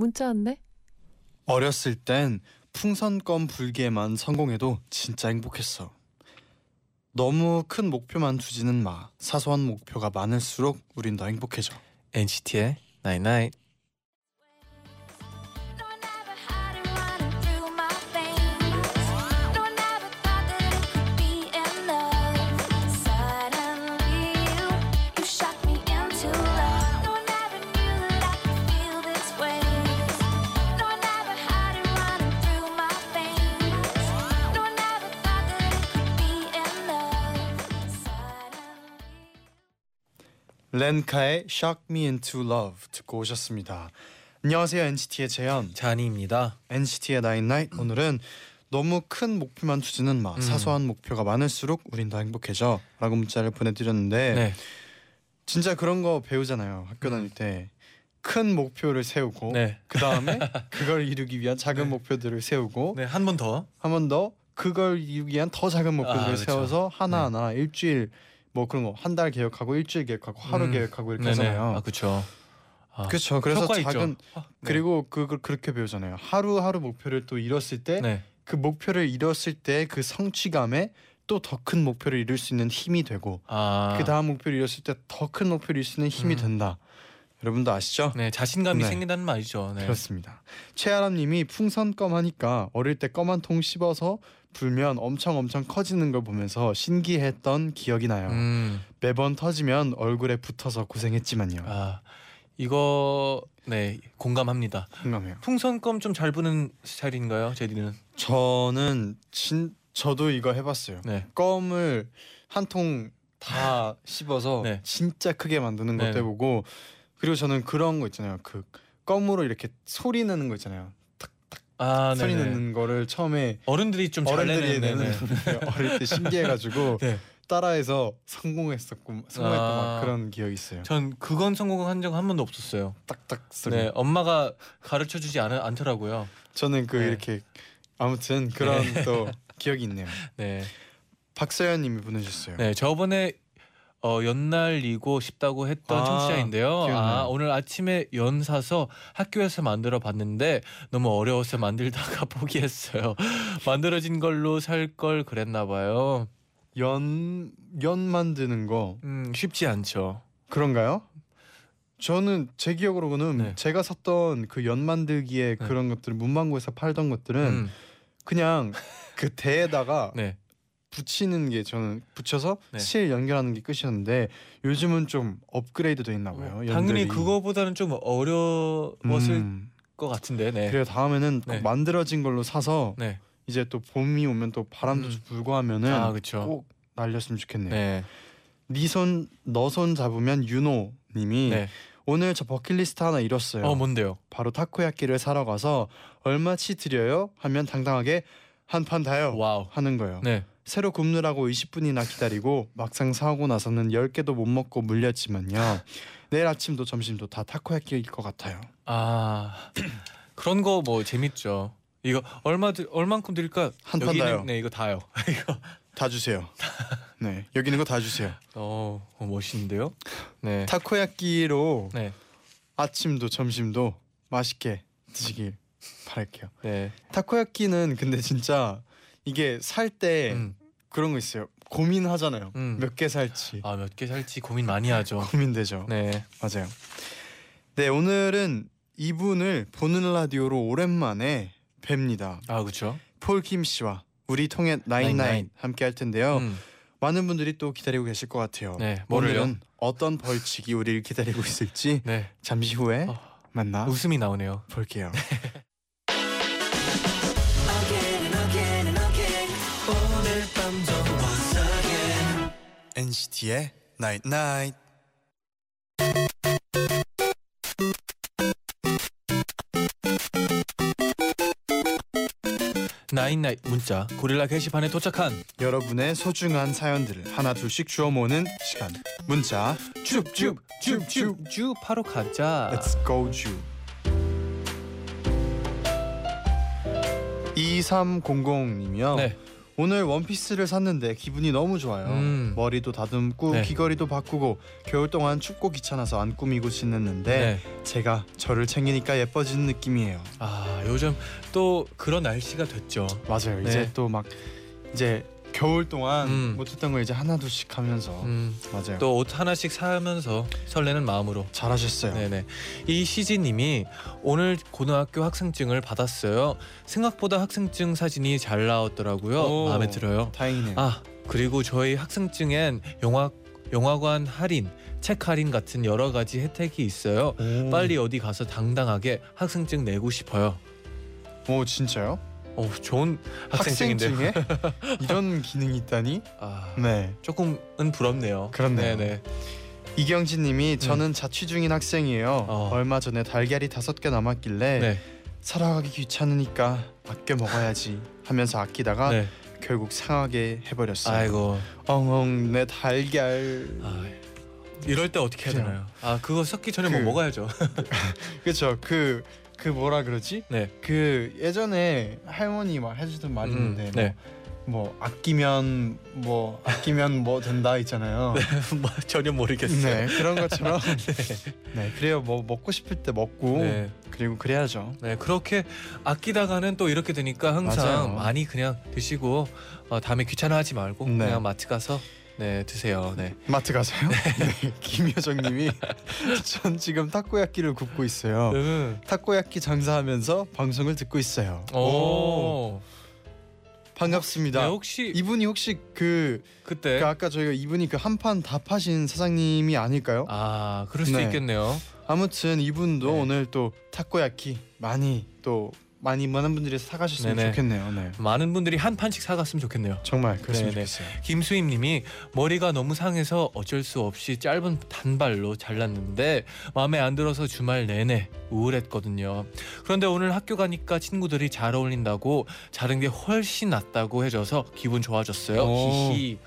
문자 왔네. 어렸을 땐 풍선껌 불기에만 성공해도 진짜 행복했어. 너무 큰 목표만 두지는 마. 사소한 목표가 많을수록 우린 더 행복해져. NCT의 Night Night. No, 렌카의 Shock Me Into Love 듣고 오셨습니다. 안녕하세요 NCT의 재현, 잔이입니다. NCT의 Night. 오늘은 너무 큰 목표만 두지는 마. 음. 사소한 목표가 많을수록 우린 더 행복해져.라고 문자를 보내드렸는데 네. 진짜 그런 거 배우잖아요. 학교 다닐 때 큰 목표를 세우고 네. 그 다음에 그걸 이루기 위한 작은 목표들을 세우고 네, 한 번 더. 한 번 더 그걸 이루기 위한 더 작은 목표들을 아, 그렇죠. 세워서 하나하나 일주일 뭐 그런 거 한 달 계획하고 일주일 계획하고 하루 음. 계획하고 이렇게 네네. 하잖아요. 아, 그렇죠. 아, 그렇죠. 그래서 작은. 아, 네. 그리고 그걸 그렇게 배우잖아요. 하루하루 목표를 또 이뤘을 때그 네. 목표를 이뤘을 때 그 성취감에 또 더 큰 목표를 이룰 수 있는 힘이 되고 아. 그 다음 목표를 이뤘을 때 더 큰 목표를 이룰 수 있는 힘이 음. 된다. 여러분도 아시죠? 네, 자신감이 네. 생긴다는 말이죠. 네. 그렇습니다. 최아람님이 풍선 껌 하니까 어릴 때 껌 한 통 씹어서 불면 엄청 엄청 커지는 걸 보면서 신기했던 기억이 나요. 음. 매번 터지면 얼굴에 붙어서 고생했지만요. 아. 이거 네, 공감합니다. 공감해요. 풍선껌 좀 잘 부는 스타일인가요, 제디는? 저는 진 저도 이거 해봤어요. 네. 껌을 한 통 다 씹어서 네. 진짜 크게 만드는 것도 네. 해보고 그리고 저는 그런 거 있잖아요. 그 껌으로 이렇게 소리 내는 거 있잖아요. 아, 네. 소리 내는 거를 처음에 어른들이 좀잘 어른들이 내는 내는 네. 어릴 때 신기해가지고 네. 따라해서 성공했었고 성공했던 아. 막 그런 기억이 있어요. 전 그건 성공한 적 한 번도 없었어요. 딱딱 소리. 네, 엄마가 가르쳐 주지 않, 않더라고요. 저는 그 네. 이렇게 아무튼 그런 또 기억이 있네요. 네. 박서연님이 보내주셨어요. 네, 저번에 어, 연날리고 싶다고 했던 아, 청취자인데요. 기억나요. 아, 오늘 아침에 연 사서 학교에서 만들어 봤는데 너무 어려워서 만들다가 포기했어요. 만들어진 걸로 살 걸 그랬나 봐요. 연, 연 만드는 거 음, 쉽지 않죠. 그런가요? 저는 제 기억으로는 네. 제가 샀던 그 연 만들기의 네. 그런 것들 문방구에서 팔던 것들은 음, 그냥 그 대에다가 네. 붙이는 게 저는 붙여서 네. 실 연결하는 게 끝이었는데 요즘은 좀 업그레이드 돼 있나 봐요. 어, 당연히. 그거보다는 좀 어려웠을 음. 것 같은데. 네. 그래요 다음에는 꼭 네. 만들어진 걸로 사서 네. 이제 또 봄이 오면 또 바람도 음. 좀 불고 하면은 아. 꼭 날렸으면 좋겠네요. 네. 네 손 너 손 잡으면 윤호 님이 네. 오늘 저 버킷리스트 하나 이뤘어요. 어, 뭔데요? 바로 타코야끼를 사러 가서 얼마치 드려요? 하면 당당하게 한 판 다요 와우. 하는 거예요. 네. 새로 굽느라고 20분이나 기다리고 막상 사오고 나서는 10개도 못 먹고 물렸지만요. 내일 아침도 점심도 다 타코야끼일 것 같아요. 아. 그런 거 뭐 재밌죠. 이거 얼마 드, 얼만큼 드릴까? 한판 여기는 다요. 네, 이거 다요. 이거 다 주세요. 네, 여기 있는 거 다 주세요. 어, 어, 멋있는데요? 네. 타코야끼로 네. 아침도 점심도 맛있게 드시길 바랄게요. 네. 타코야끼는 근데 진짜 이게 살때 음. 그런 거 있어요. 고민하잖아요. 음. 몇개 살지 아, 몇 개 살지 고민 많이 하죠. 고민되죠. 네. 맞아요. 네 오늘은 이분을 보는 라디오로 오랜만에 뵙니다. 아, 그렇죠. 폴킴 씨와 우리 통해 나인나인 나인나인. 함께 할 텐데요. 음. 많은 분들이 또 기다리고 계실 것 같아요. 네. 뭐를요? 오늘은 어떤 벌칙이 우리를 기다리고 있을지 네. 잠시 후에 어, 만나 웃음이 나오네요. 볼게요. NCT의 Night Night. 나인나이 문자. 고릴라 게시판에 도착한 여러분의 소중한 사연들을 하나 둘씩 주워 모는 시간. 문자. 쭉쭉쭉쭉쭉 바로 가자. Let's go 쭉 2300님이요. 네. 오늘 원피스를 샀는데 기분이 너무 좋아요 음. 머리도 다듬고 네. 귀걸이도 바꾸고 겨울 동안 춥고 귀찮아서 안 꾸미고 지냈는데 네. 제가 저를 챙기니까 예뻐지는 느낌이에요 아 요즘 또 그런 날씨가 됐죠. 맞아요 네. 이제 또 막 이제 겨울 동안 음. 못했던 걸 이제 하나둘씩 하면서 음, 맞아요 또 옷 하나씩 사면서 설레는 마음으로. 잘하셨어요 네네. 이 시진님이 오늘 고등학교 학생증을 받았어요. 생각보다 학생증 사진이 잘 나왔더라고요. 오. 마음에 들어요. 다행이네요 아 그리고 저희 학생증엔 영화 영화관 할인, 책 할인 같은 여러 가지 혜택이 있어요. 오. 빨리 어디 가서 당당하게 학생증 내고 싶어요. 오 진짜요? 어 좋은 학생증인데요. 학생증에 이런 기능이 있다니? 아 네. 조금은 부럽네요. 그렇네요. 네네. 이경진님이 저는 자취 중인 학생이에요. 어. 얼마 전에 달걀이 다섯 개 남았길래 네. 사랑하기 귀찮으니까 아껴 먹어야지 하면서 아끼다가 네. 결국 상하게 해버렸어요. 아이고. 엉엉 내 달걀. 아, 이럴 때 어떻게 해야. 되나요? 아 그거 섞기 전에 뭐 그- 먹어야죠. 그렇죠. 그. 그 뭐라 그러지? 네. 그 예전에 할머니 막 해주던 말이 음, 있는데 네. 뭐, 뭐 아끼면 뭐 아끼면 뭐 된다 있잖아요. 뭐 전혀 모르겠어요. 네 그런 것처럼 네 그래요 뭐 먹고 싶을 때 먹고 네. 그리고 그래야죠 네 그렇게 아끼다가는 또 이렇게 되니까 항상 맞아요. 많이 그냥 드시고 어, 다음에 귀찮아하지 말고 네. 그냥 마트 가서 네 드세요. 네. 마트 가세요 네. 김효정님이 전 지금 타코야끼를 굽고 있어요 음. 타코야끼 장사하면서 방송을 듣고 있어요 오. 반갑습니다 네, 혹시 이분이 혹시 그, 그때 그 아까 저희가 이분이 그 한 판 다 파신 사장님이 아닐까요? 아 그럴 수 네. 있겠네요. 아무튼 이분도 네. 오늘 또 타코야끼 많이 또 많이 많은 분들이 사가셨으면 네네. 좋겠네요 네 많은 분들이 한 판씩 사갔으면 좋겠네요. 정말 그랬으면 네네. 좋겠어요 김수임님이 머리가 너무 상해서 어쩔 수 없이 짧은 단발로 잘랐는데 마음에 안 들어서 주말 내내 우울했거든요. 그런데 오늘 학교 가니까 친구들이 잘 어울린다고 자른 게 훨씬 낫다고 해줘서 기분 좋아졌어요. 오. 히히.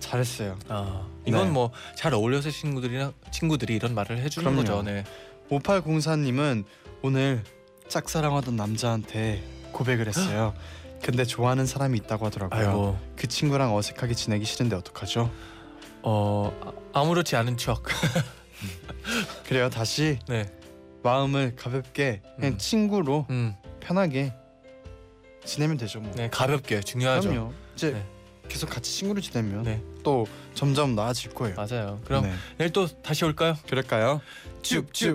잘했어요 아 이건 네. 뭐잘 어울려서 친구들이랑 친구들이 이런 말을 해주는 그럼요. 거죠. 네. 5804님은 오늘 짝사랑하던 남자한테 고백을 했어요. 근데 좋아하는 사람이 있다고 하더라고요. 아이고 그 친구랑 어색하게 지내기 싫은데 어떡하죠? 어 아- 아무렇지 않은 척. 그래요. 다시 네. 마음을 가볍게 그냥 음. 친구로 음. 편하게 지내면 되죠. 뭐. 네 가볍게 중요하죠. 그럼요. 이제 네. 계속 같이 친구로 지내면 네. 또 점점 나아질 거예요. 맞아요. 그럼 네. 내일 또 다시 올까요? 그럴까요? 줍. 내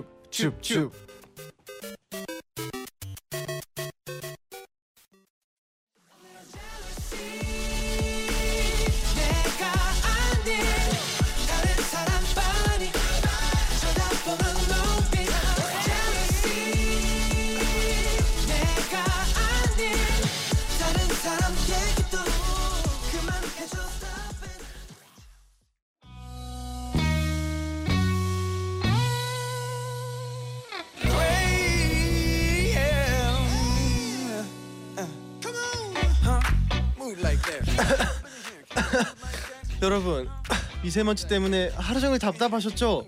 미세먼지 때문에 하루 종일 답답하셨죠?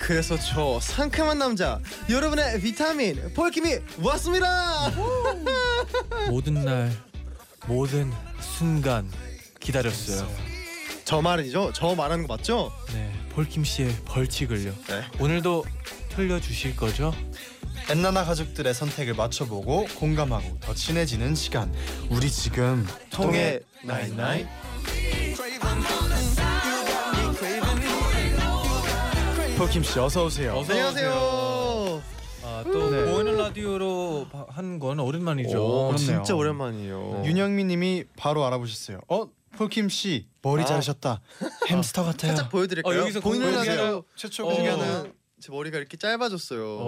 그래서 저 상큼한 남자 여러분의 비타민 폴킴이 왔습니다. 모든 날 모든 순간 기다렸어요. 저 말이죠? 저 말하는 거 맞죠? 네, 폴킴 씨의 벌칙을요. 네. 오늘도 틀려주실 거죠? 엔나나 가족들의 선택을 맞춰보고 공감하고 더 친해지는 시간. 우리 지금 통했나잇나잇. 폴킴 씨 어서 오세요. 어서 안녕하세요. 아, 또 네. 보이는 라디오로 한 건 오랜만이죠. 오. 진짜 오랜만이에요. 윤영미님이 바로 알아보셨어요. 어 폴킴 씨 머리 아. 자르셨다. 햄스터 같아요. 살짝 보여드릴까요? 어, 여기서 보이는 보여주세요. 라디오 최초 어. 공개하는 제 머리가 이렇게 짧아졌어요. 오.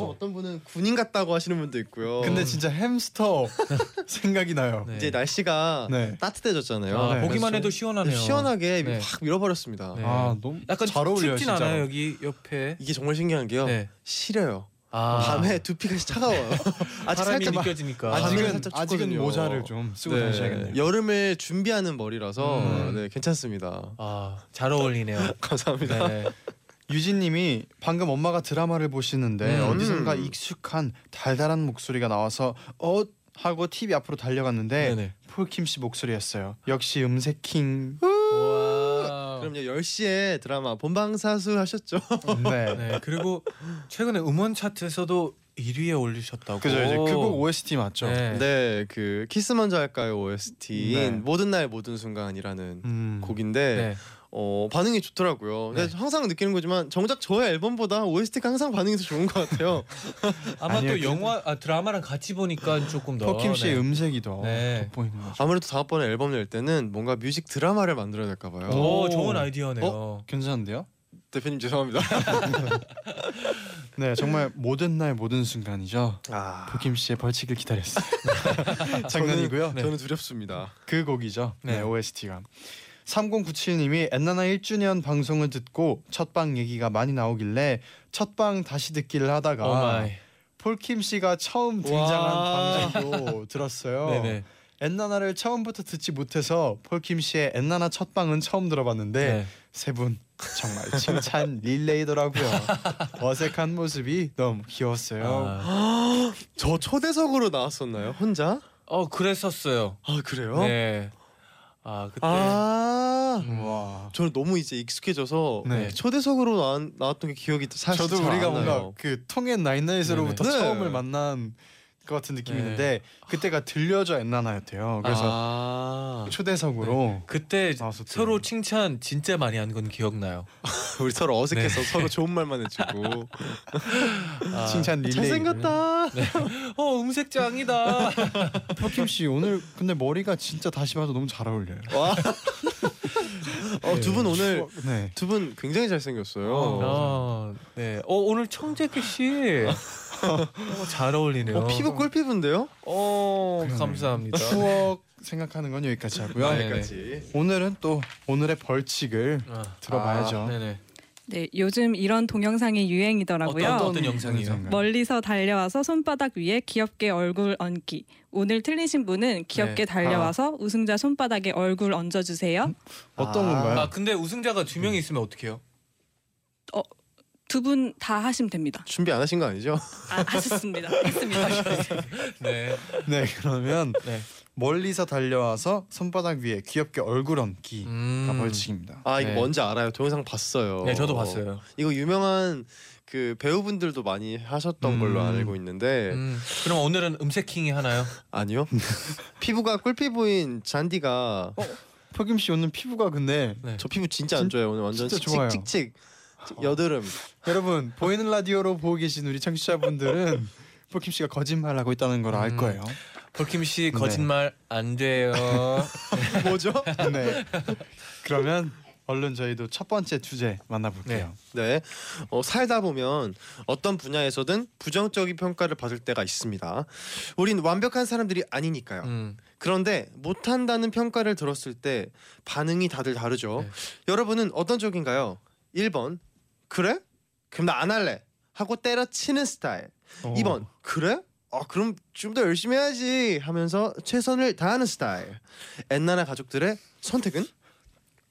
어, 어떤 분은 군인 같다고 하시는 분도 있고요. 근데 진짜 햄스터 생각이 나요. 네. 이제 날씨가 네. 따뜻해졌잖아요. 아, 네. 보기만 해도 시원하네요. 시원하게 네. 확 밀어버렸습니다. 네. 아 너무 약간 잘 어울려요 춥진 진짜. 않아요 여기 옆에. 이게 정말 신기한 게요. 네. 시려요. 아, 밤에 두피가 차가워요. 아직 바람이 살짝 느껴지니까. 아직은 아직은 살짝 아직은 춥거든요. 모자를 좀 쓰고 다니셔야겠네요. 여름을 준비하는 머리라서 음. 네, 괜찮습니다. 아, 잘 어울리네요. 감사합니다. 네. 유진님이 방금 엄마가 드라마를 보시는데 음. 어디선가 익숙한 달달한 목소리가 나와서 어 하고 TV 앞으로 달려갔는데 네네. 폴킴 씨 목소리였어요. 역시 음색킹. 와. 그럼요 10시에 드라마 본방사수 하셨죠? 네. 네. 그리고 최근에 음원 차트에서도 1위에 올리셨다고. 그죠 이제 그곡 OST 맞죠? 네. 네, 그 키스 먼저 할까요 OST인 네. 모든 날 모든 순간이라는 음. 곡인데 네. 어, 반응이 좋더라고요. 네. 항상 느끼는 거지만 정작 저의 앨범보다 OST가 항상 반응이 더 좋은 것 같아요. 아마 아니요, 또 영화 아, 드라마랑 같이 보니까 조금 더 폴킴 씨의 네. 음색이 더 네. 돋보이는 거죠. 아무래도 다음번에 앨범 낼 때는 뭔가 뮤직 드라마를 만들어야 될까 봐요. 오, 오. 좋은 아이디어네요. 괜찮은데요? 대표님 죄송합니다. 네 정말 모든 날 모든 순간이죠. 아, 폴킴 씨의 벌칙을 기다렸어요. 장난이고요. 네. 저는 두렵습니다. 그 곡이죠. 네, 네. OST가. 3097님이 엔나나 1주년 방송을 듣고 첫방 얘기가 많이 나오길래 첫방 다시 듣기를 하다가 oh my. 폴킴 씨가 처음 등장한 와. 방송도 들었어요. 네네. 엔나나를 처음부터 듣지 못해서 폴킴 씨의 엔나나 첫방은 처음 들어봤는데 네. 세분 정말 칭찬 릴레이더라고요. 어색한 모습이 너무 귀여웠어요. 아. 저 초대석으로 나왔었나요? 혼자? 어 그랬었어요. 아 그래요? 네. 아 그때 아, 음. 와. 저는 너무 이제 익숙해져서 네. 초대석으로 나왔, 나왔던 게 기억이 사실 저도 잘 우리가 안 뭔가. 그 통엔 나인나잇으로부터 네네. 네. 처음을 만난 것 같은 느낌인데 그때가 들려줘 엔나나였대요. 그래서 아, 네. 초대석으로 그때 나왔었대요. 서로 칭찬 진짜 많이 한 건 기억나요. 우리 서로 네. 어색해서 서로 좋은 말만 해주고 아, 칭찬 릴레이. 잘생겼다. 어 음색 짱이다. 폴킴 씨 오늘 근데 머리가 진짜 다시 봐도 너무 잘 어울려요. 와. 어, 두 분 오늘 네. 두 분 굉장히 잘생겼어요. 어, 네. 어 오늘 청재기 씨. 어, 잘 어울리네요. 어, 피부 꿀피부인데요? 어. 감사합니다. 추억 생각하는 건 여기까지 하고요. 네. 여기까지. 오늘은 또 오늘의 벌칙을 아, 들어봐야죠. 아, 네네. 네, 요즘 이런 동영상이 유행이더라고요. 어떤 어떤 영상이요? 멀리서 달려와서 손바닥 위에 귀엽게 얼굴 얹기. 오늘 틀리신 분은 귀엽게 네. 달려와서 우승자 손바닥에 얼굴 얹어주세요. 어떤 아. 건가요? 아 근데 우승자가 두 명이 있으면 어떡해요? 두 분 다 하시면 됩니다. 준비 안 하신 거 아니죠? 아, 하셨습니다. 했습니다. 네. 네 그러면 네. 멀리서 달려와서 손바닥 위에 귀엽게 얼굴 얹기가 음. 벌칙입니다. 아 이거 네. 뭔지 알아요. 동영상 봤어요. 네 저도 봤어요. 이거 유명한 그 배우분들도 많이 하셨던 음. 걸로 알고 있는데 음, 그럼 오늘은 음색킹이 하나요? 아니요. 피부가 꿀피부인 잔디가 폴킴 씨 오늘 피부가 근데 네. 저 피부 진짜 안 진- 좋아요. 오늘 완전 진짜 좋아요. 찍찍찍 여드름. 여러분 보이는 라디오로 보고 계신 우리 청취자분들은 폴킴 씨가 거짓말하고 있다는 걸알 음. 거예요. 볼킴 씨 거짓말 안 돼요. 뭐죠? 네. 그러면 얼른 저희도 첫 번째 주제 만나볼게요. 네. 어, 살다 보면 어떤 분야에서든 부정적인 평가를 받을 때가 있습니다. 우린 완벽한 사람들이 아니니까요. 음, 그런데 못한다는 평가를 들었을 때 반응이 다들 다르죠. 네. 여러분은 어떤 쪽인가요? 1번 그래? 그럼 나 안 할래 하고 때려치는 스타일. 어. 2번 그래? 아 그럼 좀 더 열심히 해야지 하면서 최선을 다하는 스타일. 엔나나 가족들의 선택은?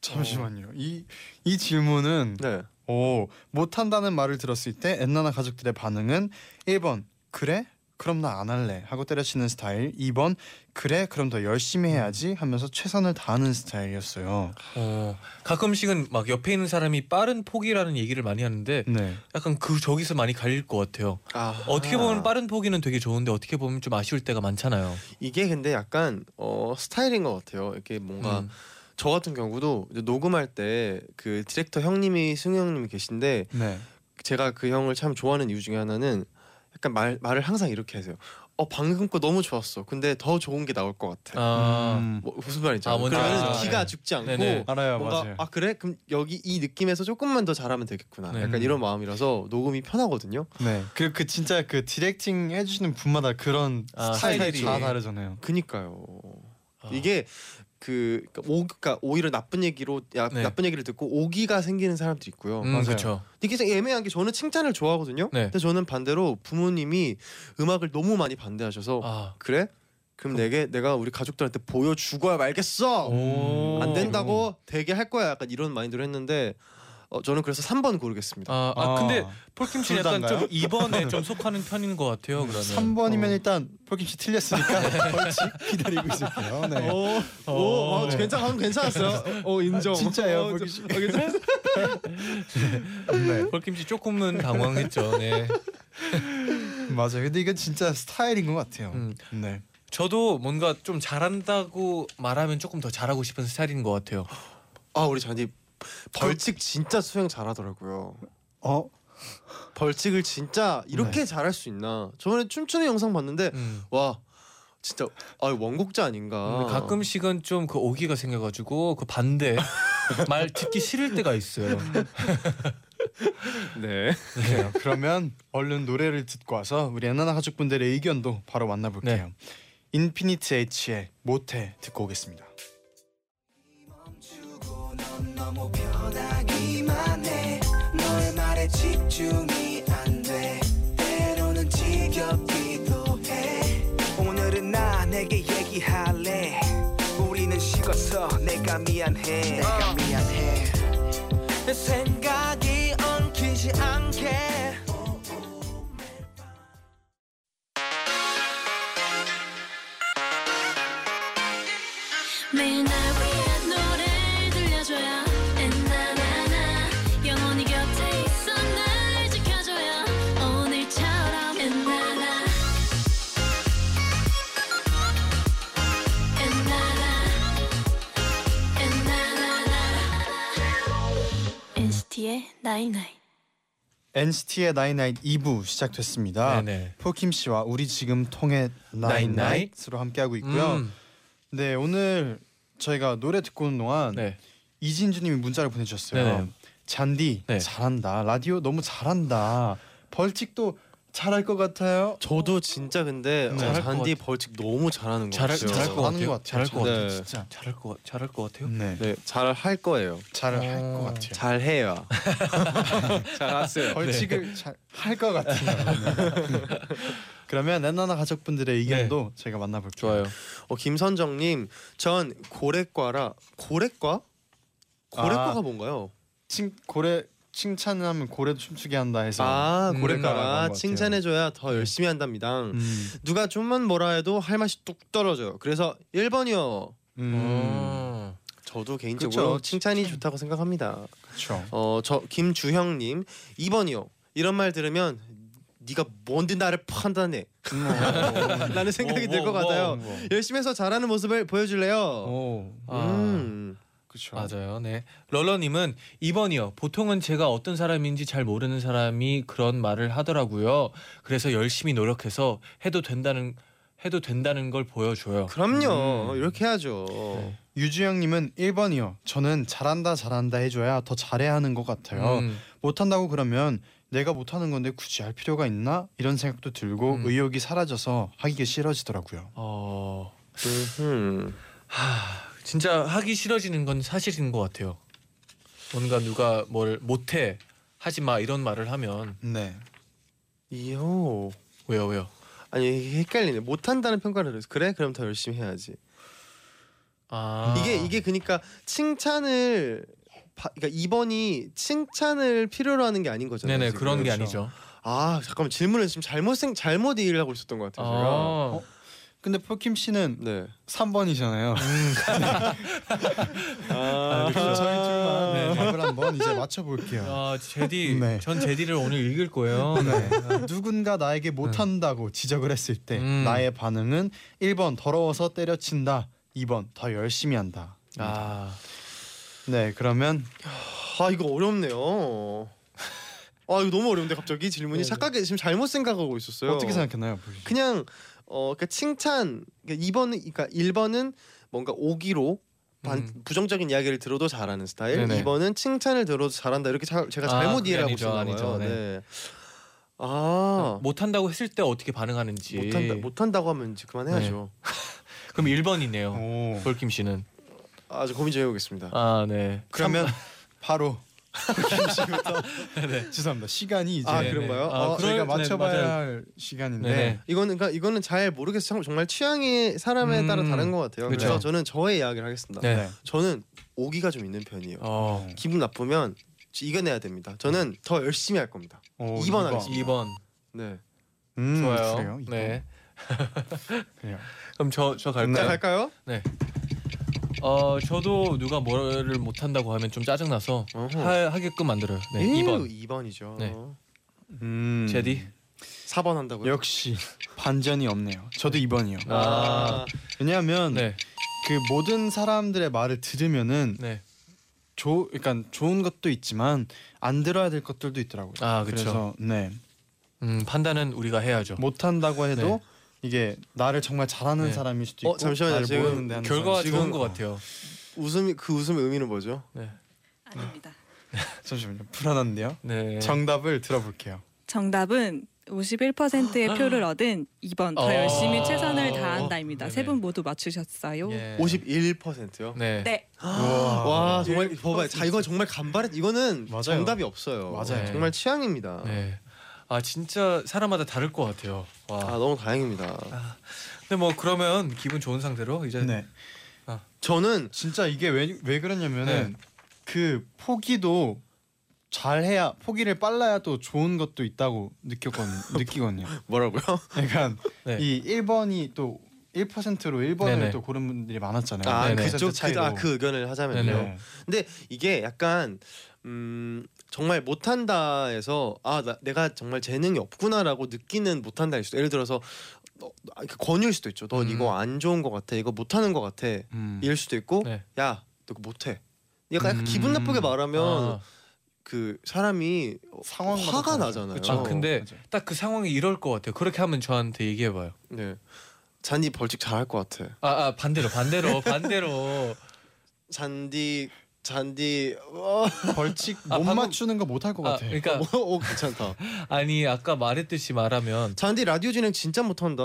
잠시만요. 이 이 질문은 네. 오 못한다는 말을 들었을 때 엔나나 가족들의 반응은 1번 그래? 그럼 나 안 할래 하고 때려치는 스타일 2번 그래? 그럼 더 열심히 해야지 하면서 최선을 다하는 스타일이었어요 어, 가끔씩은 막 옆에 있는 사람이 빠른 포기라는 얘기를 많이 하는데 네 약간 그 저기서 많이 갈릴 것 같아요. 아 어떻게 보면 빠른 포기는 되게 좋은데 어떻게 보면 좀 아쉬울 때가 많잖아요. 이게 근데 약간 어 스타일인 것 같아요. 이게 뭔가 음, 저 같은 경우도 이제 녹음할 때 그 디렉터 형님이 승우 형님이 계신데 네. 제가 그 형을 참 좋아하는 이유 중에 하나는 약간 말 말을 항상 이렇게 하세요. 어 방금 거 너무 좋았어. 근데 더 좋은 게 나올 것 같아. 아, 음, 뭐 무슨 말인지 아, 알아요? 뭔지 그러면. 기가 네. 죽지 않고 네네. 알아요 뭔가 맞아요 아 그래 그럼 여기 이 느낌에서 조금만 더 잘하면 되겠구나. 네. 약간 이런 마음이라서 녹음이 편하거든요. 네 그리고 그 진짜 그 디렉팅 해주시는 분마다 그런 아, 스타일이 스타일이. 다 다르잖아요 그니까요. 아. 이게 그 그러니까 오, 그러니까 오히려 나쁜 얘기로 야, 네. 나쁜 얘기를 듣고 오기가 생기는 사람도 있고요. 음, 맞아요. 그렇죠. 이게 좀 애매한 게 저는 칭찬을 좋아하거든요. 네. 근데 저는 반대로 부모님이 음악을 너무 많이 반대하셔서 아. 그래? 그럼 내게 내가 우리 가족들한테 보여주고야 말겠어. 오. 안 된다고 되게 할 거야. 약간 이런 마인드로 했는데 어, 저는 그래서 3번 고르겠습니다. 아, 아, 근데 폴킴 씨 약간? 좀 2번에 좀 속하는 편인 것 같아요. 그러면. 3번이면 어. 일단 폴킴 씨 틀렸으니까 벌칙 기다리고 있을게요. 네. 오, 오, 어, 네. 괜찮, 괜찮았어요. 어, 인정. 진짜예요, 어, 저- 어, 괜찮았어요. 네. 폴킴 씨 조금은 당황했죠. 네. 맞아요. 근데 이건 진짜 스타일인 것 같아요. 음. 네. 저도 뭔가 좀 잘한다고 말하면 조금 더 잘하고 싶은 스타일인 것 같아요. 아, 우리 잔디 벌칙 진짜 수행 잘하더라고요. 어? 벌칙을 진짜 이렇게 잘할 수 있나? 저번에 춤추는 영상 봤는데 음. 와 진짜 아 원곡자 아닌가? 근데 가끔씩은 좀 그 오기가 생겨가지고 그 반대 말 듣기 싫을 때가 있어요. 네. 그래요. 그러면 얼른 노래를 듣고 와서 우리 엔나나 가족분들의 의견도 바로 만나볼게요. 네. 인피니트 H의 모태 듣고 오겠습니다. 너무 변하기만 해. 너의 말에 집중이 안 돼. 때로는 지겹기도 해. 오늘은 나 내게 얘기할래. 우리는 식어서 내가 미안해. 내가 미안해. 생각이 엉키지 않게 NCT의 night night NCT의 나인나잇 2부 시작됐습니다. 네네. 폴킴 씨와 우리 지금 통했나잇나잇. 나잇나잇으로 함께하고 있고요. 음, 네 오늘 저희가 노래 듣고 오는 동안 네. 이진주님이 문자를 보내주셨어요. 네네. 쟌디 네. 잘한다. 라디오 너무 잘한다. 벌칙도 잘할 것 같아요. 저도 진짜 근데 네. 어, 잘할 것 쟌디. 벌칙 너무 잘하는 것 잘할 같아요. 잘할 것 같아요. 잘할 것 같아요. 네. 진짜 잘할 것 잘할 것 같아요. 네, 네, 잘할 거예요. 잘할 어, 것 같아요. 잘해요. 잘하세요. 벌칙을 잘할 것 같아요. 그러면 엔나나 가족분들의 의견도 저희가 만나볼게요. 좋아요. 어, 김선정님, 전 고래과라 고래과? 고래과가 아. 뭔가요? 칭 고래 칭찬하면 고래도 춤추게 한다 해서 아 음, 같아요. 칭찬해줘야 더 열심히 한답니다. 음. 누가 좀만 뭐라 해도 할 맛이 뚝 떨어져요. 그래서 1번이요. 음. 음. 저도 개인적으로 그쵸. 칭찬이 좋다고 생각합니다. 그렇죠. 어저 김주형님 2번이요. 이런 말 들으면 네가 뭔데 나를 판단해? 라는 생각이 오, 들것 오, 같아요. 오. 열심히 해서 잘하는 모습을 보여줄래요. 오. 아. 음. 그렇죠. 맞아요. 네. 럴러님은 2번이요. 보통은 제가 어떤 사람인지 잘 모르는 사람이 그런 말을 하더라고요. 그래서 열심히 노력해서 해도 된다는 해도 된다는 걸 보여줘요. 그럼요. 음. 이렇게 해야죠. 네. 유주영님은 1번이요. 저는 잘한다 잘한다 해줘야 더 잘해야 하는 것 같아요. 음. 못한다고 그러면 내가 못하는 건데 굳이 할 필요가 있나 이런 생각도 들고 음. 의욕이 사라져서 하기가 싫어지더라고요. 어. 음. 하, 진짜 하기 싫어지는 건 사실인 것 같아요. 뭔가 누가 뭘 못해 하지 마 이런 말을 하면 네. 이요. 왜요 왜요? 아니 이게 헷갈리네. 못한다는 평가를 해서 그래? 그럼 더 열심히 해야지. 아 이게 이게 그러니까 칭찬을 바, 그러니까 2번이 칭찬을 필요로 하는 게 아닌 거잖아요. 네네 지금. 그런 게 그렇죠. 아니죠. 아 잠깐만 질문을 지금 잘못 생 잘못 이해를 하고 있었던 것 같아요. 제가. 아, 근데 포킴 씨는 네. 3번이잖아요. 아, 그럼 저희 둘만 네. 답을 한번 이제 맞춰볼게요. 아 제디 네. 전 제디를 오늘 읽을 거예요. 네. 누군가 나에게 못한다고 지적을 했을 때 음. 나의 반응은 1번 더러워서 때려친다. 2번 더 열심히 한다. 아 네 그러면 아 이거 어렵네요. 아 이거 너무 어려운데 갑자기 질문이 네, 네. 착각해 지금 잘못 생각하고 있었어요. 어떻게 생각했나요? 그냥 어 그러니까 칭찬 그러니까 2번은 그러니까 1번은 뭔가 오기로 반, 음. 부정적인 이야기를 들어도 잘하는 스타일. 네네. 2번은 칭찬을 들어도 잘한다. 이렇게 자, 제가 아, 잘못 이해를 하고 아니죠, 있었나 아니죠. 봐요. 네. 네. 아 못한다고 했을 때 어떻게 반응하는지 못한다 못한다고 하면 이제 그만해야죠. 그럼 1번이네요. 오. 볼킴 씨는 아주 고민 좀 해보겠습니다. 아 네. 그러면 바로 김 씨부터 죄송합니다. 시간이 이제 아 네, 그런가요? 네. 아, 어, 그럴- 저희가 네, 맞춰봐야 맞아요. 할 시간인데 네네. 이거는 그러니까 이거는 잘 모르겠어요. 정말 취향이 사람에 음, 따라 다른 것 같아요. 그쵸. 그래서 저는 저의 이야기를 하겠습니다. 네. 네. 저는 오기가 좀 있는 편이에요. 어. 기분 나쁘면 이겨내야 됩니다. 저는 더 열심히 할 겁니다. 어, 이번 이번. 하겠습니다. 2번 네. 음, 좋아요. 그래요? 네. 그래요. 그럼 저저자 갈까요? 갈까요? 어 저도 누가 뭐를 못 한다고 하면 좀 짜증 나서 어허. 하, 하게끔 만들어요. 네. 에휴, 2번. 2번이죠. 네. 음, 제디. 4번 한다고요? 역시 반전이 없네요. 저도 2번이요. 아. 왜냐하면 네. 그 모든 사람들의 말을 들으면은 네. 조, 그러니까 좋은 것도 있지만 안 들어야 될 것들도 있더라고요. 아, 그쵸. 그래서 네 음, 판단은 우리가 해야죠. 못 한다고 해도 네. 이게 나를 정말 잘하는 네. 사람일 수도 어, 있고 잠시만요. 나를 지금 모르는데 하는 결과가 좋은 것. 같아요. 웃음이 그 웃음의 의미는 뭐죠? 네. 아닙니다. 잠시만요. 불안한데요. 네. 정답을 들어볼게요. 정답은 51%의 표를 얻은 2번 더 어. 열심히 최선을 다한다입니다. 세 분 모두 맞추셨어요. 예. 51%요. 네. 네. 와 정말 봐봐요. 자 이건 정말 간발했. 이거는 맞아요. 정답이 없어요. 맞아요. 정말 취향입니다. 네. 아 진짜 사람마다 다를 것 같아요. 와. 아 너무 다행입니다. 근데 뭐 그러면 기분 좋은 상태로 이제 네. 저는 진짜 이게 왜 왜 그러냐면은 그 포기도 잘해야 포기를 빨라야 또 좋은 것도 있다고 느꼈거든요. 느끼거든요. 뭐라고요? 그러니까 네. 이 1번이 또 1%로 1번을 네네. 또 고른 분들이 많았잖아요. 아 네네. 그쪽 그, 차이로. 아, 그 의견을 하자면요. 네네. 네. 근데 이게 약간 음 정말 못한다에서 아 나, 내가 정말 재능이 없구나라고 느끼는 못한다일 수도 예를 들어서 너, 아, 그 권유일 수도 있죠. 너 음. 이거 안 좋은 것 같아. 이거 못하는 것 같아. 음. 일 수도 있고 네. 야너 그거 못해. 약간, 약간 음. 기분 나쁘게 말하면 아, 그 사람이 상황마다 화가. 나잖아요. 그쵸. 아, 근데 맞아요. 딱그 상황이 이럴 것 같아요. 그렇게 하면 저한테 얘기해봐요. 네. 잔디 벌칙 잘할 것 같아. 아, 아 반대로 반대로 반대로. 잔디 잔디 어, 벌칙 아, 못 방금- 맞추는 거 못 할 것 아, 같아. 그러니까 뭐, 오 괜찮다. 아니 아까 말했듯이 말하면 잔디 라디오 진행 진짜 못한다.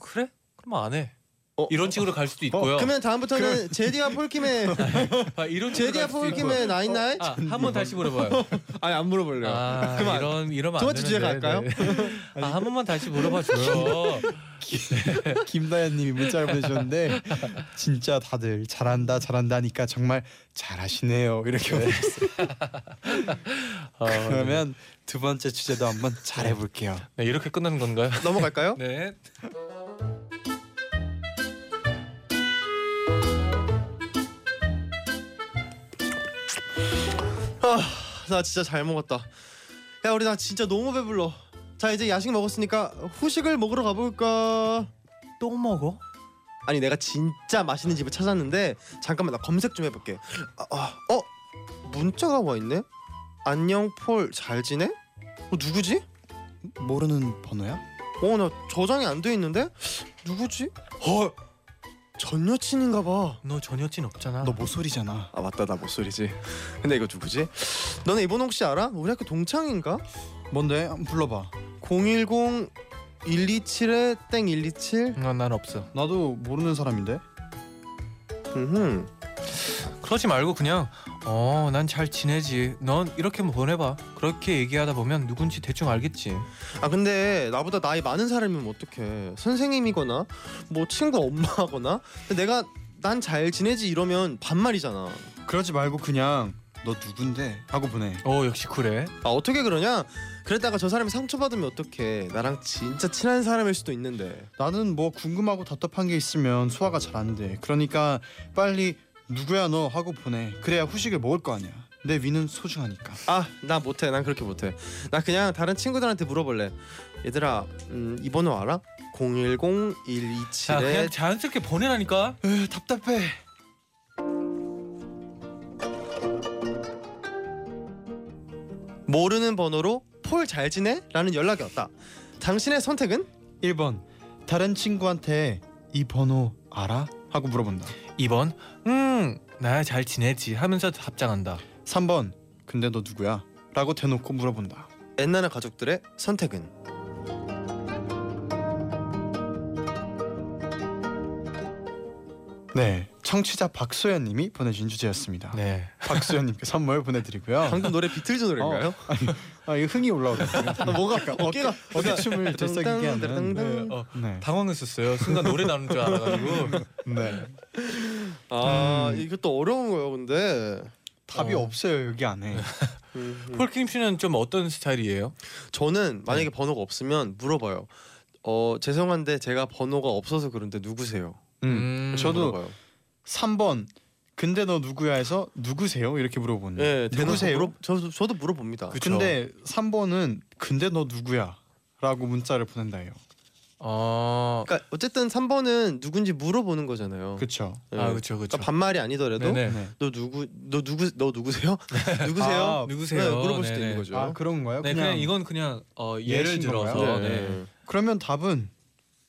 그래? 그럼 안 해. 어? 이런 식으로 갈 수도 있고요. 그러면 다음부터는 제디와 폴킴의 아, 이런 식으로 제디와 갈 수도 있고요. 폴킴의 나인나인 아, 한 번 다시 물어봐요. 아니 안 물어볼래요. 아, 그만. 이런 이러면 두 안 번째 주제 되는데. 갈까요? 네. 아, 한 번만 다시 물어봐 줘요. 김다현님이 문자를 보내주셨는데 진짜 다들 잘한다 잘한다 하니까 정말 잘하시네요 이렇게 보내주셨어요. 어, 그러면 두 번째 주제도 한번 잘 해볼게요. 네, 이렇게 끝나는 건가요? 넘어갈까요? 네. 나 진짜 잘 먹었다. 야 우리 나 진짜 너무 배불러. 자 이제 야식 먹었으니까 후식을 먹으러 가볼까? 또 먹어? 아니 내가 진짜 맛있는 집을 찾았는데 잠깐만 나 검색 좀 해볼게. 아, 아, 어 문자가 와 있네. 안녕 폴 잘 지내? 어, 누구지? 모르는 번호야? 어나 저장이 안 돼 있는데 누구지? 헐 전 여친인가 봐. 너 전 여친 없잖아. 너 모쏠이잖아. 아 맞다 나 목소리지. 근데 이거 누구지? 너네 이번 혹시 알아? 우리 학교 동창인가? 뭔데? 한번 불러봐. 010 127에 땡 127. 아, 난 없어. 나도 모르는 사람인데. 음. 그러지 말고 그냥 어, 난 잘 지내지. 넌 이렇게 보내봐. 그렇게 얘기하다 보면 누군지 대충 알겠지. 아 근데 나보다 나이 많은 사람이면 어떡해? 선생님이거나 뭐 친구 엄마거나. 근데 내가 난 잘 지내지 이러면 반말이잖아. 그러지 말고 그냥 너 누군데 하고 보내. 어, 역시 그래. 아 어떻게 그러냐? 그랬다가 저 사람이 상처받으면 어떡해? 나랑 진짜 친한 사람일 수도 있는데. 나는 뭐 궁금하고 답답한 게 있으면 소화가 잘 안 돼. 그러니까 빨리 누구야 너 하고 보내. 그래야 후식을 먹을 거 아니야. 내 위는 소중하니까. 아 나 못해. 난 그렇게 못해. 나 그냥 다른 친구들한테 물어볼래. 얘들아 음, 이 번호 알아? 010 자, 그냥 127에 자연스럽게 보내라니까. 으, 답답해. 모르는 번호로 폴 잘 지내? 라는 연락이 왔다. 당신의 선택은? 1번 다른 친구한테 이 번호 알아? 하고 물어본다. 2번. 음, 나잘 지내지 하면서 답장한다. 3번 근데 너 누구야? 라고 대놓고 물어본다. 엔나나 가족들의 선택은? 네, 청취자 박소연 님이 보내주신 주제였습니다. 네. 박소연 님께 선물 보내드리고요. 방금 노래 비틀즈 노래인가요? 아 이거 흥이 올라오거든요. 뭐가 어깨가 어깨 춤을 들썩이게 하는. 네. 어, 네. 당황했었어요. 순간 노래 나오는 줄 알아가지고. 네. 아 음. 이것도 어려운 거예요, 근데. 답이 어. 없어요 여기 안에. 음, 음. 폴킴 씨는 좀 어떤 스타일이에요? 저는 만약에 네. 번호가 없으면 물어봐요. 어 죄송한데 제가 번호가 없어서 그런데 누구세요? 음. 저도 물어봐요. 3번 근데 너 누구야 해서 누구세요 이렇게 물어보는. 예, 누구세요? 물어, 저도 저도 물어봅니다. 그쵸. 근데 3번은 근데 너 누구야?라고 문자를 보낸다예요. 어. 그러니까 어쨌든 3번은 누군지 물어보는 거잖아요. 그렇죠. 예. 아 그렇죠 그렇죠. 그러니까 반말이 아니더라도 네네. 네. 너 누구 너 누구 너 누구세요? 누구세요? 아, 누구세요? 네, 물어볼 수도 네네. 있는 거죠. 아 그런 거요? 네, 그냥, 이건 그냥 어, 예를 들어서? 네. 네. 그러면 답은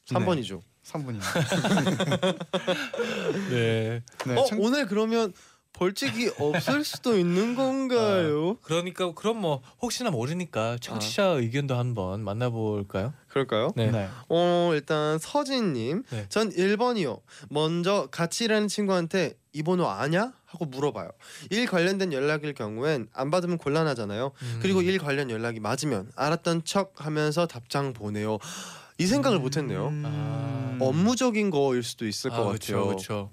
3번이죠. 3번입니다. 네. 네. 어 청- 오늘 그러면 벌칙이 없을 수도 있는 건가요? 그러니까 그럼 뭐 혹시나 모르니까 청취자 의견도 한번 만나볼까요? 그럴까요? 네. 네. 어 일단 서진님, 네. 전 1번이요. 먼저 같이 일하는 친구한테 이 번호 아냐? 하고 물어봐요. 일 관련된 연락일 경우엔 안 받으면 곤란하잖아요. 음. 그리고 일 관련 연락이 맞으면 알았던 척 하면서 답장 보내요. 이 생각을 못했네요. 아. 업무적인 거일 수도 있을 것 같아요. 그렇죠.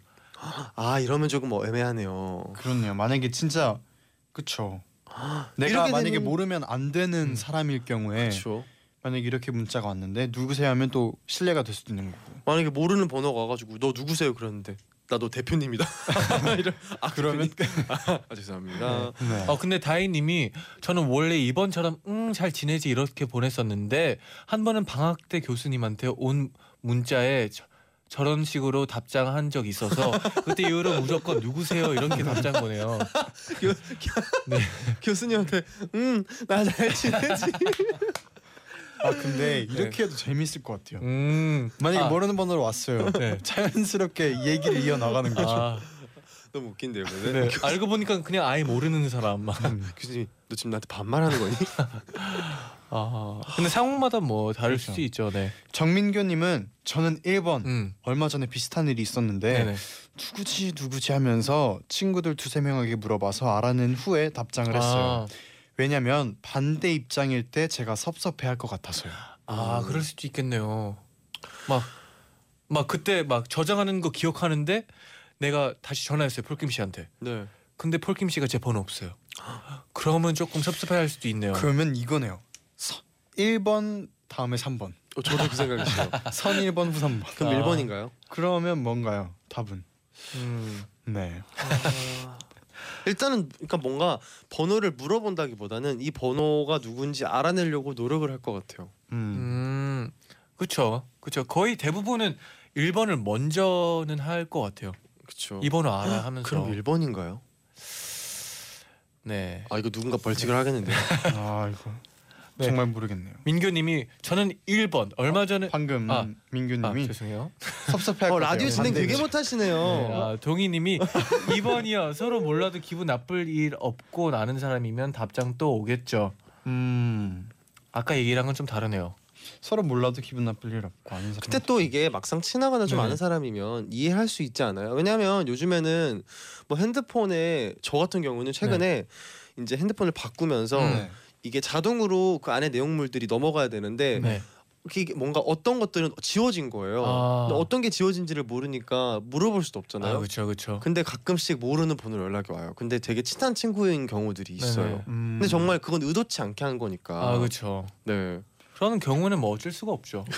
아 이러면 조금 뭐 애매하네요. 그렇네요. 만약에 진짜 그쵸. 내가 만약에 되면- 모르면 안 되는 음. 사람일 경우에 그렇죠. 만약에 이렇게 문자가 왔는데 누구세요 하면 또 신뢰가 될 수도 있는 거고. 만약에 모르는 번호가 와가지고 너 누구세요? 그러는데 나너 대표님이다. 이런- 아 그러면 아 죄송합니다. 네. 어 근데 다희님이 저는 원래 이번처럼 음잘 지내지 이렇게 보냈었는데 한 번은 방학 때 교수님한테 온 문자에 저, 저런 식으로 답장한 적 있어서 그때 이후로 무조건 누구세요 이렇게 답장 보내요. 교수님한테 음 나 잘 지내지. 아 근데 이렇게 해도 재밌을 것 같아요. 음 만약에 아, 모르는 번호로 왔어요. 네. 자연스럽게 얘기를 이어 나가는 거죠. 아, 너무 웃긴데요, 근데. 네. 알고 보니까 그냥 아예 모르는 사람 막. 교수님 너 지금 나한테 반말하는 거니? 아 근데 상황마다 뭐 다를 그렇죠. 수도 있죠. 네. 정민교님은 저는 1번 음. 얼마 전에 비슷한 일이 있었는데 네네. 누구지 누구지 하면서 친구들 두세 명에게 물어봐서 알아낸 후에 답장을 했어요. 아, 왜냐면 반대 입장일 때 제가 섭섭해할 것 같아서요. 아 그럴 수도 있겠네요. 막 막 그때 막 저장하는 거 기억하는데 내가 다시 전화했어요 폴킴 씨한테. 네. 근데 폴킴 씨가 제 번호 없어요. 그러면 조금 섭섭해할 수도 있네요. 그러면 이거네요. 서, 1번 다음에 3번. 어, 저도 그 생각이시죠. 선 1번 후 3번. 그럼 아. 1번인가요? 그러면 뭔가요? 답은? 음. 네. 일단은 그러니까 뭔가 번호를 물어본다기보다는 이 번호가 누군지 알아내려고 노력을 할 것 같아요. 음. 음. 그렇죠. 그렇죠. 거의 대부분은 1번을 먼저는 할 것 같아요. 그렇죠. 이 번호 알아 하면서. 그럼 1번인가요? 네. 아 이거 누군가 벌칙을 하겠는데요. 아 이거 네. 정말 모르겠네요. 민규님이 저는 1번 얼마 전에 방금 아. 아 민규님이 죄송해요. 섭섭해할 어. 라디오 진행 되게 반대로. 못하시네요. 네, 아, 동희님이 2번이요. 서로 몰라도 기분 나쁠 일 없고 나는 사람이면 답장 또 오겠죠. 음. 아까 얘기랑 은 좀 다르네요. 서로 몰라도 기분 나쁠 일 없고 아는 사람. 그때 또 이게 막상 친하거나 좀 네. 아는 사람이면 이해할 수 있지 않아요? 왜냐하면 요즘에는 뭐 핸드폰에 저 같은 경우는 최근에 이제 핸드폰을 바꾸면서 음. 네. 이게 자동으로 그 안에 내용물들이 넘어가야 되는데 네. 이게 뭔가 어떤 것들은 지워진 거예요. 아. 근데 어떤 게 지워진지를 모르니까 물어볼 수도 아, 없잖아요. 그렇죠. 그렇죠. 근데 가끔씩 모르는 번호로 연락이 와요. 근데 되게 친한 친구인 경우들이 있어요. 네네. 음. 근데 정말 그건 의도치 않게 한 거니까. 아, 그렇죠. 네. 그런 경우는 뭐 어쩔 수가 없죠.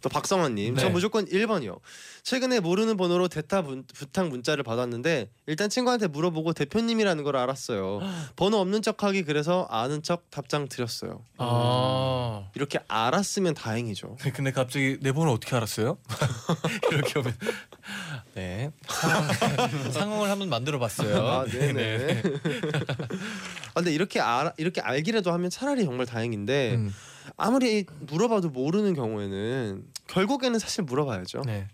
또 박성환님, 네. 저 무조건 1번이요. 최근에 모르는 번호로 대타 문- 부탁 문자를 받았는데 일단 친구한테 물어보고 대표님이라는 걸 알았어요. 번호 없는 척하기 그래서 아는 척 답장 드렸어요. 아. 이렇게 알았으면 다행이죠. 근데 갑자기 내 번호 어떻게 알았어요? 이렇게 오면 네 상황, 상황을 한번 만들어봤어요. 아, 네네. 아, 근데 이렇게 알 이렇게 알기라도 하면 차라리 정말 다행인데 음, 아무리 물어봐도 모르는 경우에는 결국에는 사실 물어봐야죠. 네,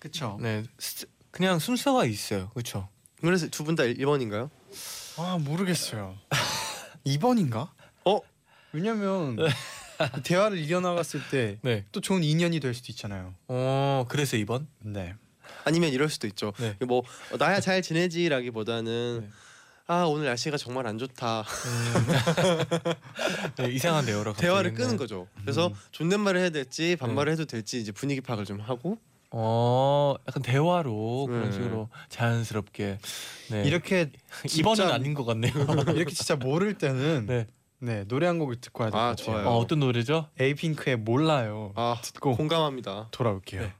그쵸. 네, 스- 그냥 순서가 있어요. 그렇죠. 그래서 두 분 다 1번인가요? 아 모르겠어요. 2번인가? 어? 왜냐면 그 대화를 이어나갔을 때 또 네. 좋은 인연이 될 수도 있잖아요. 어, 그래서 2번? 네. 아니면 이럴 수도 있죠. 네. 뭐 어, 나야 잘 지내지라기보다는 네. 아 오늘 날씨가 정말 안 좋다. 음. 네, 이상한 대화로 대화를 네. 끄는 거죠. 그래서 존댓말을 해야 될지 반말을 해도 될지 이제 분위기 파악을 좀 하고 어, 약간 대화로 그런 네. 식으로 자연스럽게 네. 이렇게 이번은 진짜- 아닌 것 같네요. 이렇게 진짜 모를 때는 네. 네, 노래 한 곡을 듣고 와야 될 것 아, 같아요. 좋아요. 어, 어떤 노래죠? 에이핑크의 몰라요. 아 듣고 공감합니다. 돌아올게요. 네.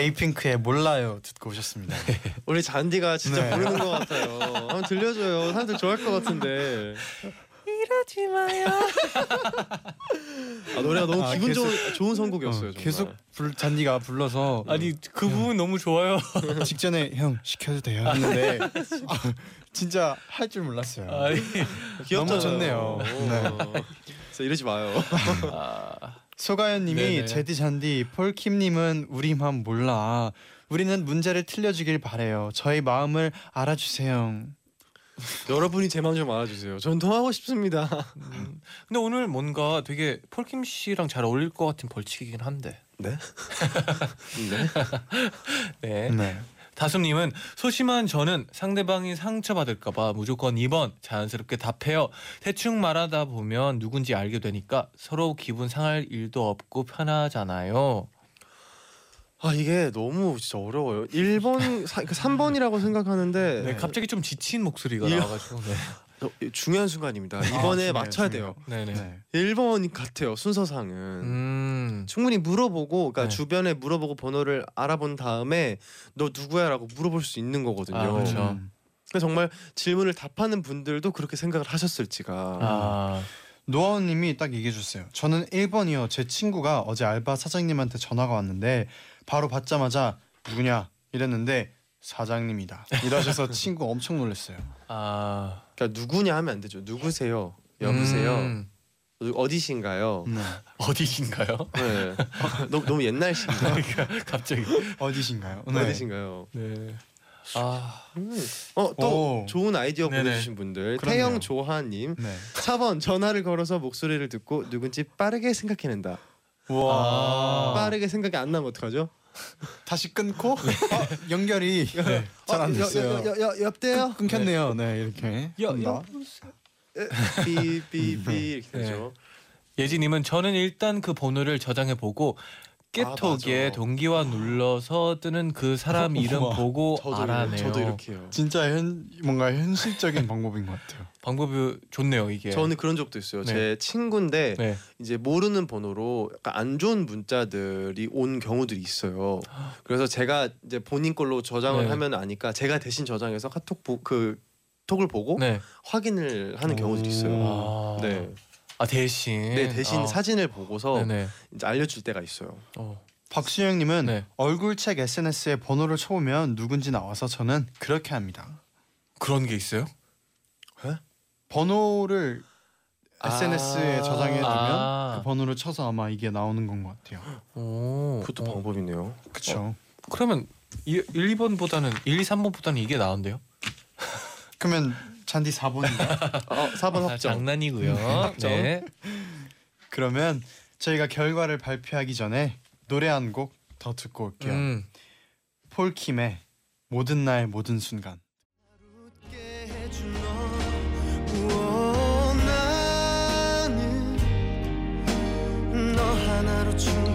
에이핑크의 몰라요 듣고 오셨습니다. 우리 잔디가 진짜 네. 모르는 것 같아요. 한번 들려줘요. 사람들 좋아할 것 같은데. 이러지 마요. 아, 노래가 너무 아, 기분 계속- 좋은 좋은 선곡이었어요. 어. 계속 불, 잔디가 불러서 아니 그 부분 너무 좋아요. 직전에 형 시켜도 돼요 했는데 아, 진짜 할 줄 몰랐어요. 아니. 너무 좋네요. 네. 그래서 이러지 마요. 아, 소가연님이. 제디 잔디 폴킴님은 우리만 몰라. 우리는 문제를 틀려주길 바래요. 저희 마음을 알아주세요. 여러분이 제 마음 좀 알아주세요. 전 통하고 싶습니다. 음. 근데 오늘 뭔가 되게 폴킴 씨랑 잘 어울릴 것 같은 벌칙이긴 한데. 네? 네. 네. 네. 다솜님은 소심한 저는 상대방이 상처받을까봐 무조건 2번 자연스럽게 답해요. 대충 말하다 보면 누군지 알게 되니까 서로 기분 상할 일도 없고 편하잖아요. 아 이게 너무 진짜 어려워요. 1번, 3번이라고 생각하는데 네, 갑자기 좀 지친 목소리가 이거- 나와가지고. 네. 어, 중요한 순간입니다. 이번에 중요해요, 맞춰야. 돼요. 네네. 네. 1번 같아요. 순서상은. 음. 충분히 물어보고 그러니까 네. 주변에 물어보고 번호를 알아본 다음에 너 누구야라고 물어볼 수 있는 거거든요. 아, 그렇죠. 음. 그래서 정말 질문을 답하는 분들도 그렇게 생각을 하셨을지가. 아. 노아원님이 딱 얘기해 주세요. 저는 1번이요. 제 친구가 어제 알바 사장님한테 전화가 왔는데 바로 받자마자 누구냐 이랬는데 사장님이다. 이러셔서 친구 엄청 놀랐어요. 아. 그러니까 누구냐 하면 안 되죠. 누구세요? 여보세요. 음. 어디신가요? 네. 어디신가요? 네. 너무 너무 옛날식인가? 갑자기. 어디신가요? 어디신가요? 네. 아. 어또 오. 좋은 아이디어 네네. 보내주신 분들. 태영 조하님 네. 4번 전화를 걸어서 목소리를 듣고 누군지 빠르게 생각해낸다. 아. 빠르게 생각이 안 나면 어떡하죠? 다시 끊고 어, 연결이 잘안 어, 여- 됐어요. 여, 여, 여, 옆대요? 끊 겼네요. 네 이렇게. 여- 한다. 삐삐삐 이렇게 되죠. 예지님은 저는 일단 그 번호를 저장해 보고 깨톡에 맞아. 동기화 눌러서 뜨는 그 사람 이름 우와. 보고 저도 알아내요. 저도 이렇게 해요. 진짜 현 뭔가 현실적인 방법인 것 같아요. 방법이 좋네요 이게. 저는 그런 적도 있어요. 네. 제 친구인데 네. 이제 모르는 번호로 약간 안 좋은 문자들이 온 경우들이 있어요. 그래서 제가 이제 본인 걸로 저장을 네. 하면 아니까 제가 대신 저장해서 카톡 보, 그 톡을 보고 네. 확인을 하는 경우들이 있어요. 아. 네. 아 대신. 네 대신 아. 사진을 보고서 네네. 이제 알려줄 때가 있어요. 어. 박수영님은 네. 얼굴책 SNS에 번호를 쳐보면 누군지 나와서 저는 그렇게 합니다. 그런 게 있어요? 번호를 SNS에 아. 저장해 두면 아. 그 번호를 쳐서 아마 이게 나오는 건 것 같아요. 오. 그것도 어. 방법이네요. 그렇죠. 그러면 1, 2번보다는 1, 2, 3번보다는 이게 나은데요? 그러면 잔디 4번인가? 어, 4번 아, 확정. 장난이고요. 확정. 네. 그러면 저희가 결과를 발표하기 전에 노래 한 곡 더 듣고 올게요. 음. 폴킴의 모든 날 모든 순간. 나는 너 하나로 충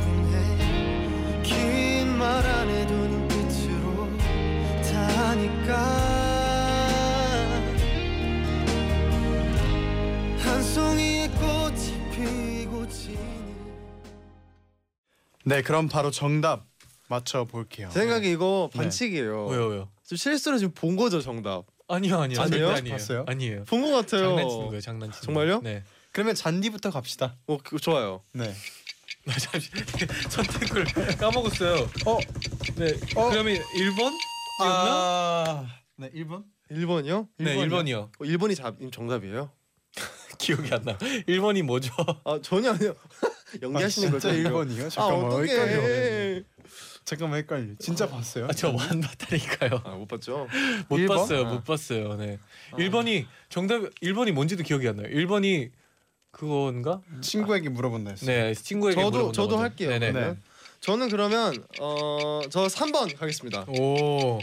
네, 그럼 바로 정답 맞춰 볼게요. 제 생각에 이거 네. 반칙이에요. 왜요 왜요? 지금 실수로 지금 본 거죠 정답. 아니요 아니요. 아니에요? 절대 아니에요. 봤어요? 아니에요. 본 거 같아요. 장난치는 거예요. 장난치는. 정말요? 거. 네. 그러면 잔디부터 갑시다. 어, 그, 좋아요. 네. 잠시 선택을 까먹었어요. 어, 네. 어? 그러면 1번? 였나? 아, 네, 1번? 1번이요? 네, 1번이요. 어, 1번이 잡 정답이에요? 기억이 안 나. 1번이 뭐죠? 아 전혀 아니요. 연기하시는 아, 거죠? 진짜 이거? 1번이요? 아 잠깐만 헷갈려. 어떡해. 잠깐만 헷갈려. 진짜 봤어요? 아, 저안 봤다니까요. 아 못 봤죠? 못일 번? 봤어요. 아. 못 봤어요. 네. 아. 1번이 정답 1번이 뭔지도 기억이 안 나요. 1번이 그건가? 친구에게 물어본다 했어요. 네, 친구에게 저도 저도. 할게요. 네네. 그러면. 저는 그러면 어 저 3번 가겠습니다. 오.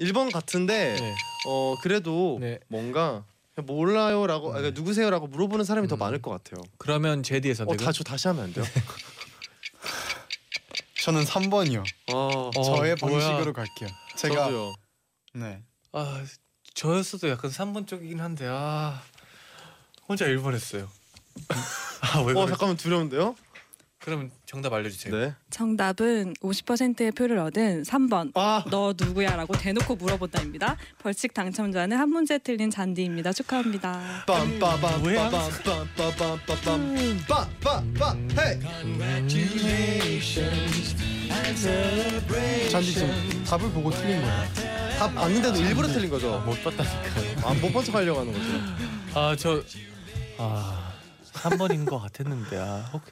1번 같은데 네. 어 그래도 네. 뭔가 몰라요라고 아, 그러니까 누구세요라고 물어보는 사람이 더 음. 많을 것 같아요. 그러면 제디의 선택은 어다저 다시 하면 안 돼요? 저는 3번이요. 어, 어, 저의 뭐야. 방식으로 갈게요. 제가 저도요. 네. 아, 저였어도 약간 3번 쪽이긴 한데 아. 혼자 1번 했어요. 아, 왜 어? 잠깐만 두려운데요? 그러면 정답 알려주세요. 네. 정답은 50%의 표를 얻은 3번 아. 너 누구야라고 대놓고 물어본다입니다. 벌칙 당첨자는 한 문제 틀린 잔디입니다. 축하합니다. 잔디 지금 답을 보고 틀린 거야. 답 봤는데도 일부러 틀린 거죠. 못 봤다니까. 아, 못본 척하려고 하는 거죠. 아 저 아. 한 번인 것 같았는데 아, 혹,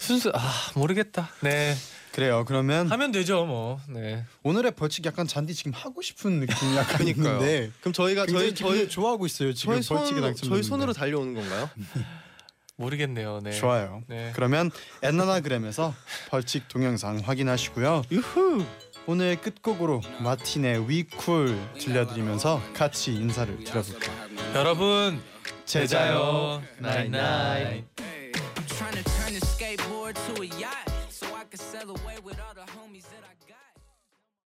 순수 아, 모르겠다. 네. 그래요. 그러면 하면 되죠, 뭐. 네. 오늘의 벌칙 약간 잔디 지금 하고 싶은 느낌이 약간. 있는데 그럼 저희가 저희 저희 좋아하고 있어요. 지금 저희 손 벌칙이 당첨. 저희 손으로 달려오는 건가요? 모르겠네요. 네. 좋아요. 네. 그러면 엔나나그램에서 벌칙 동영상 확인하시고요. 유후. 오늘 끝곡으로 마틴의 We Cool 들려드리면서 같이 인사를 드려볼까요? 여러분 잘 자요. Night night. Turn the skateboard to a yacht so I can sail away.